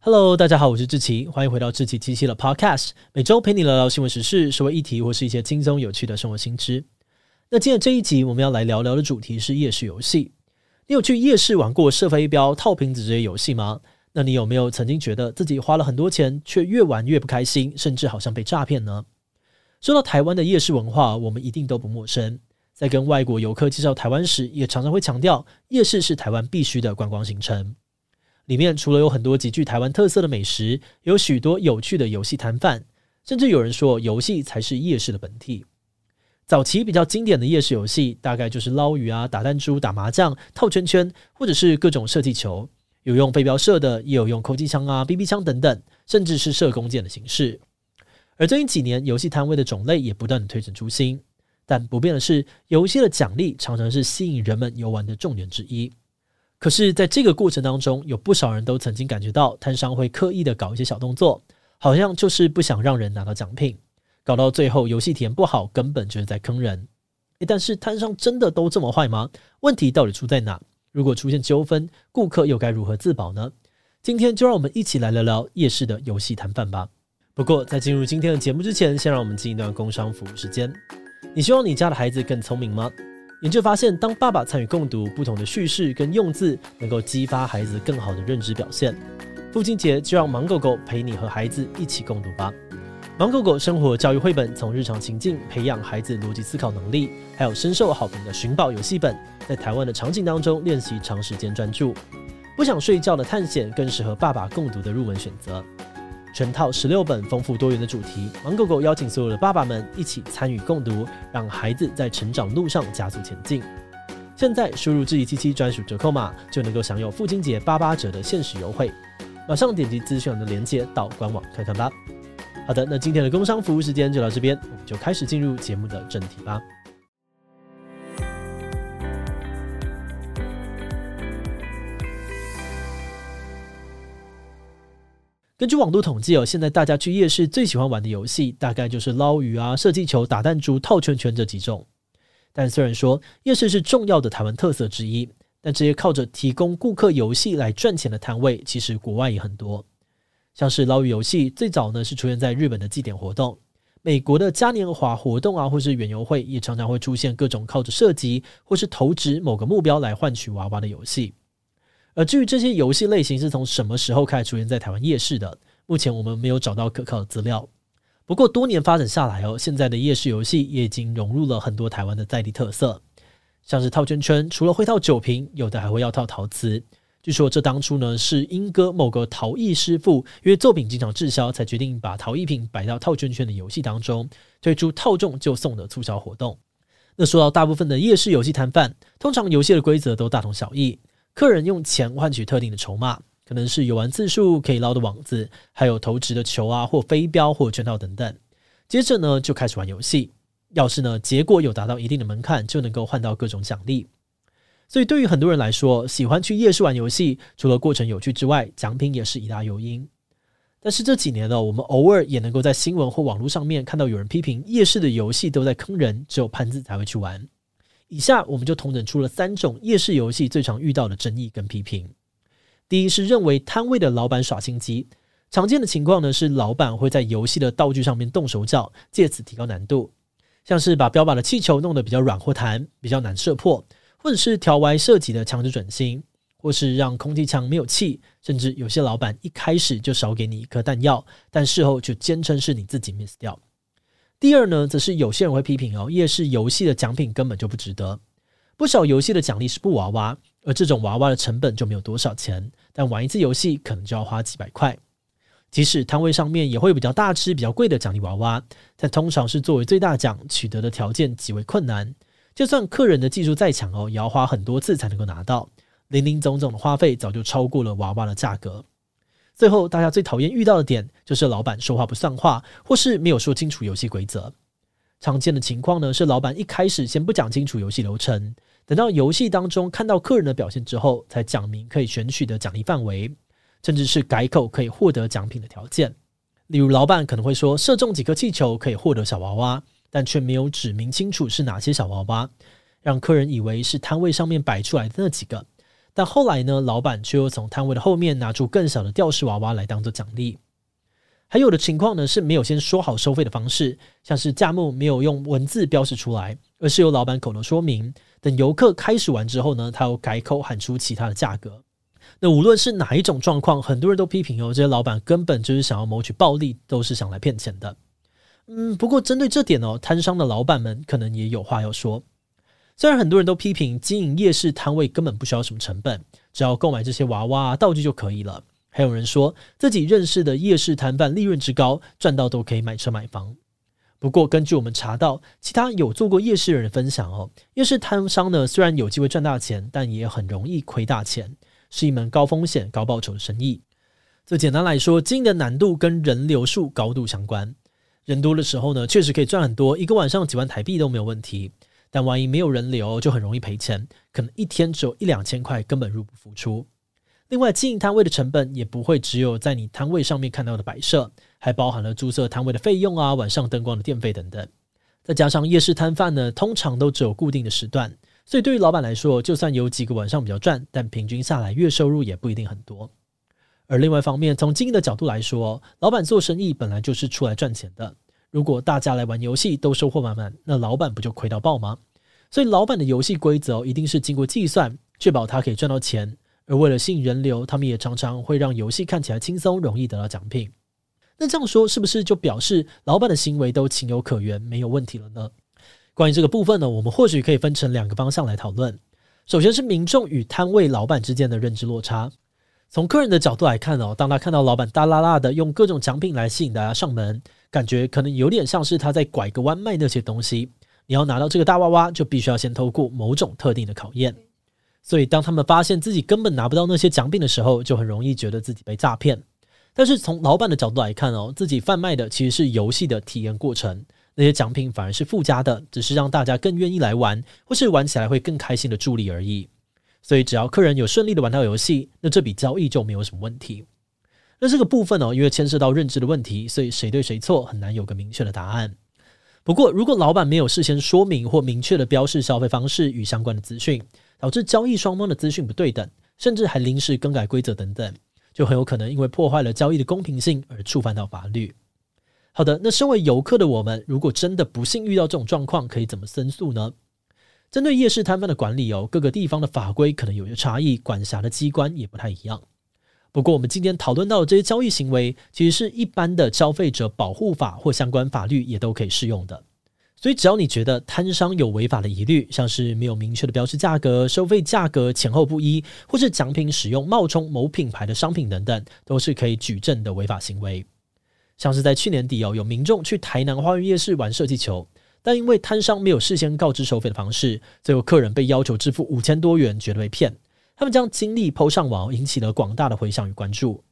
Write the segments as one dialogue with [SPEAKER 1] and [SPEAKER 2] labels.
[SPEAKER 1] Hello，大家好，我是志奇，欢迎回到志奇七七的 Podcast，每周陪你聊聊新闻时事、社会议题或是一些轻松有趣的生活新知。那今天这一集我们要来聊聊的主题是夜市游戏。你有去夜市玩过射飞镖、套瓶子这些游戏吗？那你有没有曾经觉得自己花了很多钱，却越玩越不开心，甚至好像被诈骗呢？说到台湾的夜市文化，我们一定都不陌生。在跟外国游客介绍台湾时，也常常会强调夜市是台湾必须的观光行程。里面除了有很多极具台湾特色的美食，有许多有趣的游戏摊贩，甚至有人说游戏才是夜市的本体。早期比较经典的夜市游戏，大概就是捞鱼啊、打弹珠、打麻将、套圈圈，或者是各种射气球，有用飞镖射的，也有用空气枪啊、BB 枪等等，甚至是射弓箭的形式。而最近几年，游戏摊位的种类也不断的推陈出新，但不变的是，游戏的奖励常常是吸引人们游玩的重点之一。可是，在这个过程当中，有不少人都曾经感觉到摊商会刻意的搞一些小动作，好像就是不想让人拿到奖品，搞到最后游戏体验不好，根本就是在坑人。但是摊商真的都这么坏吗？问题到底出在哪？如果出现纠纷，顾客又该如何自保呢？今天就让我们一起来聊聊夜市的游戏摊贩吧。不过，在进入今天的节目之前，先让我们进一段工商服务时间。你希望你家的孩子更聪明吗？研究发现，当爸爸参与共读，不同的叙事跟用字能够激发孩子更好的认知表现。父亲节就让芒狗狗陪你和孩子一起共读吧。芒狗狗生活教育绘本从日常情境培养孩子逻辑思考能力，还有深受好评的寻宝游戏本，在台湾的场景当中练习长时间专注。不想睡觉的探险更适合爸爸共读的入门选择。全套十六本丰富多元的主题，芒狗狗邀请所有的爸爸们一起参与共读，让孩子在成长路上加速前进。现在输入志祺七七专属折扣码，就能够享有父亲节八八折的限时优惠。马上点击资讯栏的链接到官网看看吧。好的，那今天的工商服务时间就到这边，我们就开始进入节目的正题吧。根据网络统计哦，现在大家去夜市最喜欢玩的游戏，大概就是捞鱼啊、射气球、打弹珠、套圈圈这几种。但虽然说夜市是重要的台湾特色之一，但这些靠着提供顾客游戏来赚钱的摊位，其实国外也很多。像是捞鱼游戏，最早呢是出现在日本的祭典活动，美国的嘉年华活动啊，或是园游会，也常常会出现各种靠着射击或是投掷某个目标来换取娃娃的游戏。而至于这些游戏类型是从什么时候开始出现在台湾夜市的，目前我们没有找到可靠的资料。不过多年发展下来哦，现在的夜市游戏也已经融入了很多台湾的在地特色，像是套圈圈，除了会套酒瓶，有的还会要套陶瓷。据说这当初呢是莺歌某个陶艺师傅，因为作品经常滞销，才决定把陶艺品摆到套圈圈的游戏当中，推出套中就送的促销活动。那说到大部分的夜市游戏摊贩，通常游戏的规则都大同小异。客人用钱换取特定的筹码，可能是游玩次数可以捞的网子，还有投掷的球啊，或飞镖，或圈套等等。接着呢，就开始玩游戏。要是呢，结果有达到一定的门槛，就能够换到各种奖励。所以对于很多人来说，喜欢去夜市玩游戏，除了过程有趣之外，奖品也是一大诱因。但是这几年呢，我们偶尔也能够在新闻或网络上面看到有人批评夜市的游戏都在坑人，只有潘子才会去玩。以下我们就统整出了三种夜市游戏最常遇到的争议跟批评。第一是认为摊位的老板耍心机，常见的情况呢是老板会在游戏的道具上面动手脚，借此提高难度，像是把标靶的气球弄得比较软或弹，比较难射破，或者是调歪射击的枪支准心，或是让空气枪没有气，甚至有些老板一开始就少给你一颗弹药，但事后就坚称是你自己 miss 掉。第二呢，则是有些人会批评哦，夜市游戏的奖品根本就不值得。不少游戏的奖励是布娃娃，而这种娃娃的成本就没有多少钱，但玩一次游戏可能就要花几百块。即使摊位上面也会有比较大只、比较贵的奖励娃娃，但通常是作为最大奖，取得的条件极为困难。就算客人的技术再强哦，也要花很多次才能够拿到，林林总总的花费早就超过了娃娃的价格。最后，大家最讨厌遇到的点就是老板说话不算话，或是没有说清楚游戏规则。常见的情况呢，是老板一开始先不讲清楚游戏流程，等到游戏当中看到客人的表现之后，才讲明可以选取的奖励范围，甚至是改口可以获得奖品的条件。例如，老板可能会说射中几颗气球可以获得小娃娃，但却没有指明清楚是哪些小娃娃，让客人以为是摊位上面摆出来的那几个。但后来呢，老板却又从摊位的后面拿出更小的吊饰娃娃来当做奖励。还有的情况呢，是没有先说好收费的方式，像是价目没有用文字标示出来，而是由老板口头说明。等游客开始玩之后呢，他又改口喊出其他的价格。那无论是哪一种状况，很多人都批评哦，这些老板根本就是想要谋取暴利，都是想来骗钱的。嗯，不过针对这点哦，摊商的老板们可能也有话要说。虽然很多人都批评经营夜市摊位根本不需要什么成本，只要购买这些娃娃道具就可以了。还有人说自己认识的夜市摊贩利润之高，赚到都可以买车买房。不过根据我们查到，其他有做过夜市人的分享哦，夜市摊商呢，虽然有机会赚大钱，但也很容易亏大钱，是一门高风险高报酬的生意。这简单来说，经营的难度跟人流数高度相关。人多的时候呢，确实可以赚很多，一个晚上几万台币都没有问题。但万一没有人流，就很容易赔钱，可能一天只有一两千块，根本入不敷出。另外，经营摊位的成本也不会只有在你摊位上面看到的摆设，还包含了租设摊位的费用啊、晚上灯光的电费等等。再加上夜市摊贩呢，通常都只有固定的时段，所以对于老板来说，就算有几个晚上比较赚，但平均下来月收入也不一定很多。而另外一方面，从经营的角度来说，老板做生意本来就是出来赚钱的。如果大家来玩游戏都收获满满，那老板不就亏到爆吗？所以老板的游戏规则一定是经过计算，确保他可以赚到钱。而为了吸引人流，他们也常常会让游戏看起来轻松，容易得到奖品。那这样说是不是就表示老板的行为都情有可原，没有问题了呢？关于这个部分呢，我们或许可以分成两个方向来讨论。首先是民众与摊位老板之间的认知落差。从客人的角度来看哦，当他看到老板大剌剌的用各种奖品来吸引大家上门。感觉可能有点像是他在拐个弯卖那些东西。你要拿到这个大娃娃，就必须要先透过某种特定的考验。所以，当他们发现自己根本拿不到那些奖品的时候，就很容易觉得自己被诈骗。但是从老板的角度来看哦，自己贩卖的其实是游戏的体验过程，那些奖品反而是附加的，只是让大家更愿意来玩，或是玩起来会更开心的助力而已。所以，只要客人有顺利的玩到游戏，那这笔交易就没有什么问题。那这个部分呢，因为牵涉到认知的问题，所以谁对谁错很难有个明确的答案。不过，如果老板没有事先说明或明确的标示消费方式与相关的资讯，导致交易双方的资讯不对等，甚至还临时更改规则等等，就很有可能因为破坏了交易的公平性而触犯到法律。好的，那身为游客的我们，如果真的不幸遇到这种状况，可以怎么申诉呢？针对夜市摊贩的管理哦，各个地方的法规可能有些差异，管辖的机关也不太一样。不过，我们今天讨论到的这些交易行为，其实是一般的消费者保护法或相关法律也都可以适用的。所以，只要你觉得摊商有违法的疑虑，像是没有明确的标示价格、收费价格前后不一，或是奖品使用冒充某品牌的商品等等，都是可以举证的违法行为。像是在去年底哦，有民众去台南花园夜市玩射气球，但因为摊商没有事先告知收费的方式，最后客人被要求支付五千多元，觉得被骗。他们将经历抛上网，引起了广大的回响与关注。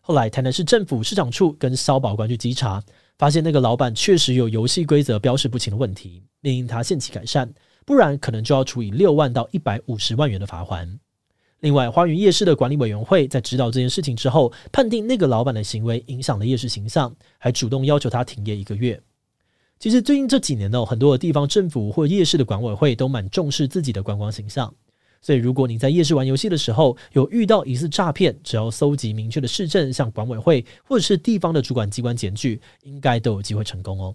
[SPEAKER 1] 后来，台南市政府市长处跟消保官去稽查，发现那个老板确实有游戏规则标示不清的问题，命令他限期改善，不然可能就要处以六万到一百五十万元的罚锾。另外，花园夜市的管理委员会在知道这件事情之后，判定那个老板的行为影响了夜市形象，还主动要求他停业一个月。其实最近这几年呢，很多的地方政府或夜市的管委会都蛮重视自己的观光形象。所以，如果你在夜市玩游戏的时候有遇到疑似诈骗，只要搜集明确的市政，向管委会或者是地方的主管机关检举，应该都有机会成功哦。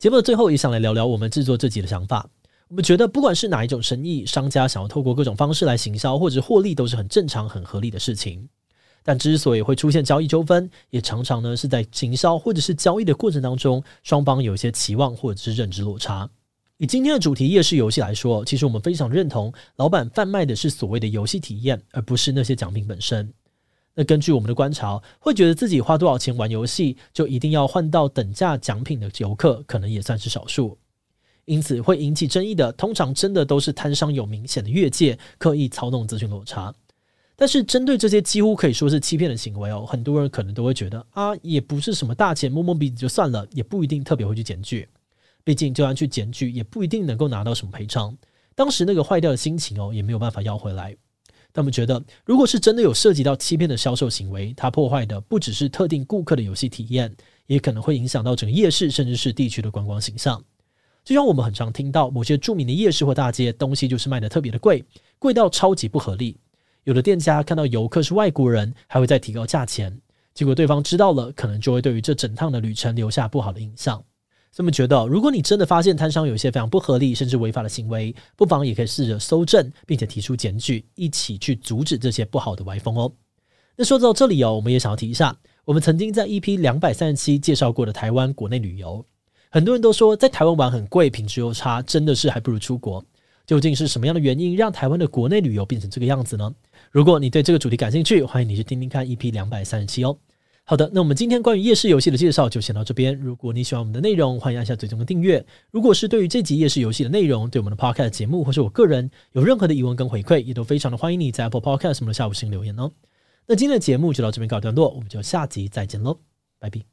[SPEAKER 1] 节目的最后，也想来聊聊我们制作这集的想法。我们觉得，不管是哪一种生意，商家想要透过各种方式来行销或者获利，都是很正常、很合理的事情。但之所以会出现交易纠纷，也常常呢是在行销或者是交易的过程当中，双方有一些期望或者是认知落差。以今天的主题夜市游戏来说，其实我们非常认同老板贩卖的是所谓的游戏体验，而不是那些奖品本身。那根据我们的观察，会觉得自己花多少钱玩游戏就一定要换到等价奖品的游客，可能也算是少数。因此，会引起争议的，通常真的都是摊商有明显的越界，刻意操弄资讯落差。但是针对这些几乎可以说是欺骗的行为哦，很多人可能都会觉得啊，也不是什么大钱，摸摸鼻子就算了，也不一定特别会去检举。毕竟就算去检举，也不一定能够拿到什么赔偿。当时那个坏掉的心情哦，也没有办法要回来。但我们觉得，如果是真的有涉及到欺骗的销售行为，它破坏的不只是特定顾客的游戏体验，也可能会影响到整个夜市甚至是地区的观光形象。就像我们很常听到某些著名的夜市或大街，东西就是卖得特别的贵，贵到超级不合理。有的店家看到游客是外国人，还会再提高价钱，结果对方知道了，可能就会对于这整趟的旅程留下不好的印象。这么觉得，如果你真的发现摊商有一些非常不合理甚至违法的行为，不妨也可以试着搜证，并且提出检举，一起去阻止这些不好的歪风哦。那说到这里哦，我们也想要提一下，我们曾经在 EP 两百三十七介绍过的台湾国内旅游，很多人都说在台湾玩很贵，品质又差，真的是还不如出国。究竟是什么样的原因让台湾的国内旅游变成这个样子呢？如果你对这个主题感兴趣，欢迎你去听听看 EP 两百三十七哦。好的，那我们今天关于夜市游戏的介绍就先到这边。如果你喜欢我们的内容，欢迎按下最终的订阅。如果是对于这集夜市游戏的内容，对我们的 Podcast 节目或是我个人有任何的疑问跟回馈，也都非常的欢迎你在 Apple Podcast 什么的下午星留言哦。那今天的节目就到这边告一段落，我们就下集再见喽，拜拜。